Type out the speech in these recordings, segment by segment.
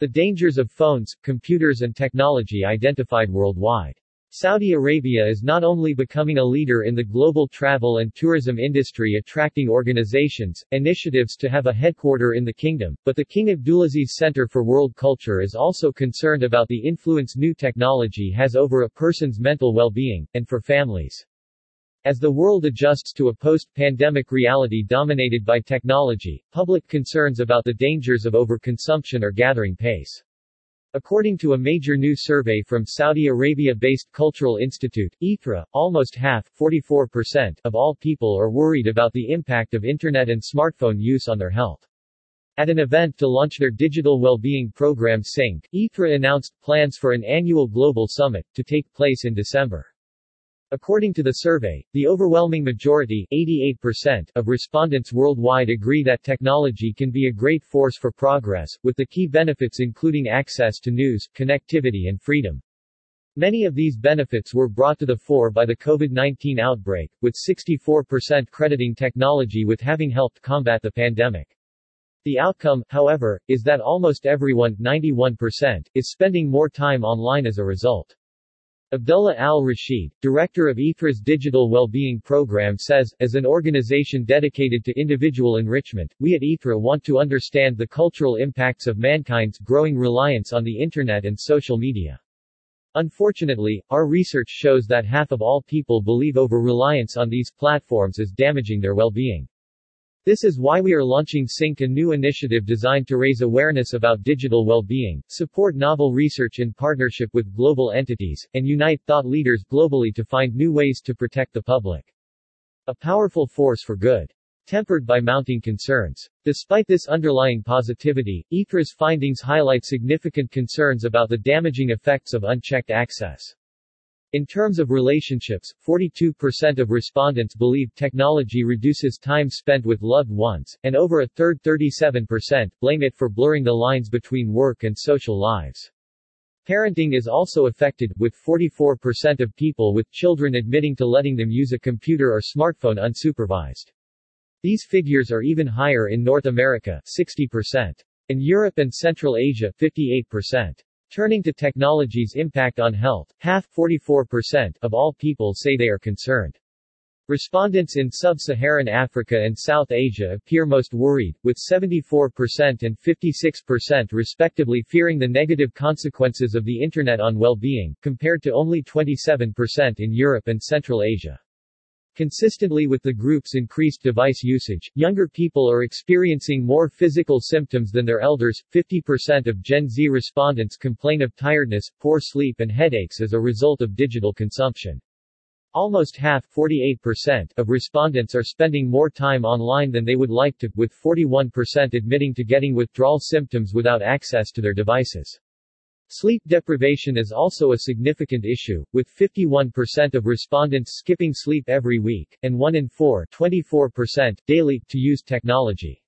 The dangers of phones, computers and technology identified worldwide. Saudi Arabia is not only becoming a leader in the global travel and tourism industry attracting organizations, initiatives to have a headquarter in the kingdom, but the King Abdulaziz Center for World Culture is also concerned about the influence new technology has over a person's mental well-being, and for families. As the world adjusts to a post-pandemic reality dominated by technology, public concerns about the dangers of overconsumption are gathering pace. According to a major new survey from Saudi Arabia-based Cultural Institute, Ithra, almost half 44% of all people are worried about the impact of Internet and smartphone use on their health. At an event to launch their digital well-being program SYNC, Ithra announced plans for an annual global summit, to take place in December. According to the survey, the overwhelming majority 88% of respondents worldwide agree that technology can be a great force for progress, with the key benefits including access to news, connectivity and freedom. Many of these benefits were brought to the fore by the COVID-19 outbreak, with 64% crediting technology with having helped combat the pandemic. The outcome, however, is that almost everyone 91%, is spending more time online as a result. Abdullah al-Rashid, director of Ithra's Digital Wellbeing Program says, as an organization dedicated to individual enrichment, we at Ithra want to understand the cultural impacts of mankind's growing reliance on the Internet and social media. Unfortunately, our research shows that half of all people believe over-reliance on these platforms is damaging their well-being. This is why we are launching SYNC a new initiative designed to raise awareness about digital well-being, support novel research in partnership with global entities, and unite thought leaders globally to find new ways to protect the public. A powerful force for good. Tempered by mounting concerns. Despite this underlying positivity, Ithra's findings highlight significant concerns about the damaging effects of unchecked access. In terms of relationships, 42% of respondents believe technology reduces time spent with loved ones, and over a third 37% blame it for blurring the lines between work and social lives. Parenting is also affected, with 44% of people with children admitting to letting them use a computer or smartphone unsupervised. These figures are even higher in North America 60%. In Europe and Central Asia 58%. Turning to technology's impact on health, half 44% of all people say they are concerned. Respondents in sub-Saharan Africa and South Asia appear most worried, with 74% and 56% respectively fearing the negative consequences of the Internet on well-being, compared to only 27% in Europe and Central Asia. Consistently with the group's increased device usage, younger people are experiencing more physical symptoms than their elders. 50% of Gen Z respondents complain of tiredness, poor sleep and headaches as a result of digital consumption. Almost half 48% of respondents are spending more time online than they would like to, with 41% admitting to getting withdrawal symptoms without access to their devices. Sleep deprivation is also a significant issue, with 51% of respondents skipping sleep every week, and 1 in 4 24% daily, to use technology.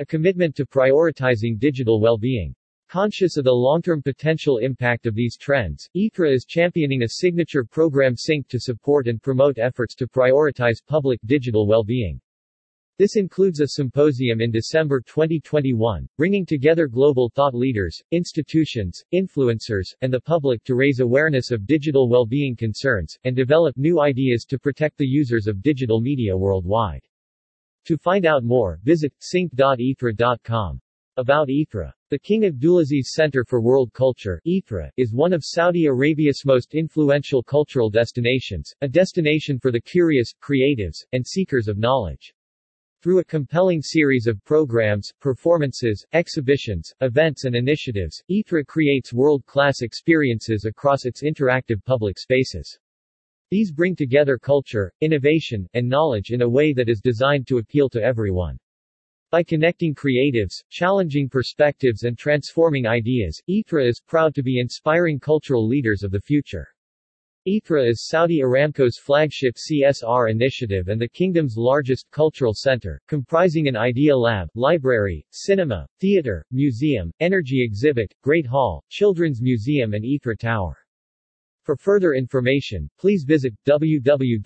A commitment to prioritizing digital well-being. Conscious of the long-term potential impact of these trends, Ithra is championing a signature program SYNC to support and promote efforts to prioritize public digital well-being. This includes a symposium in December 2021, bringing together global thought leaders, institutions, influencers, and the public to raise awareness of digital well-being concerns, and develop new ideas to protect the users of digital media worldwide. To find out more, visit sync.ithra.com. About Ithra. The King Abdulaziz Center for World Culture Ithra, is one of Saudi Arabia's most influential cultural destinations, a destination for the curious, creatives, and seekers of knowledge. Through a compelling series of programs, performances, exhibitions, events and initiatives, Ithra creates world-class experiences across its interactive public spaces. These bring together culture, innovation, and knowledge in a way that is designed to appeal to everyone. By connecting creatives, challenging perspectives and transforming ideas, Ithra is proud to be inspiring cultural leaders of the future. Ithra is Saudi Aramco's flagship CSR initiative and the kingdom's largest cultural center, comprising an idea lab, library, cinema, theater, museum, energy exhibit, great hall, children's museum and Ithra Tower. For further information, please visit www.ithra.com.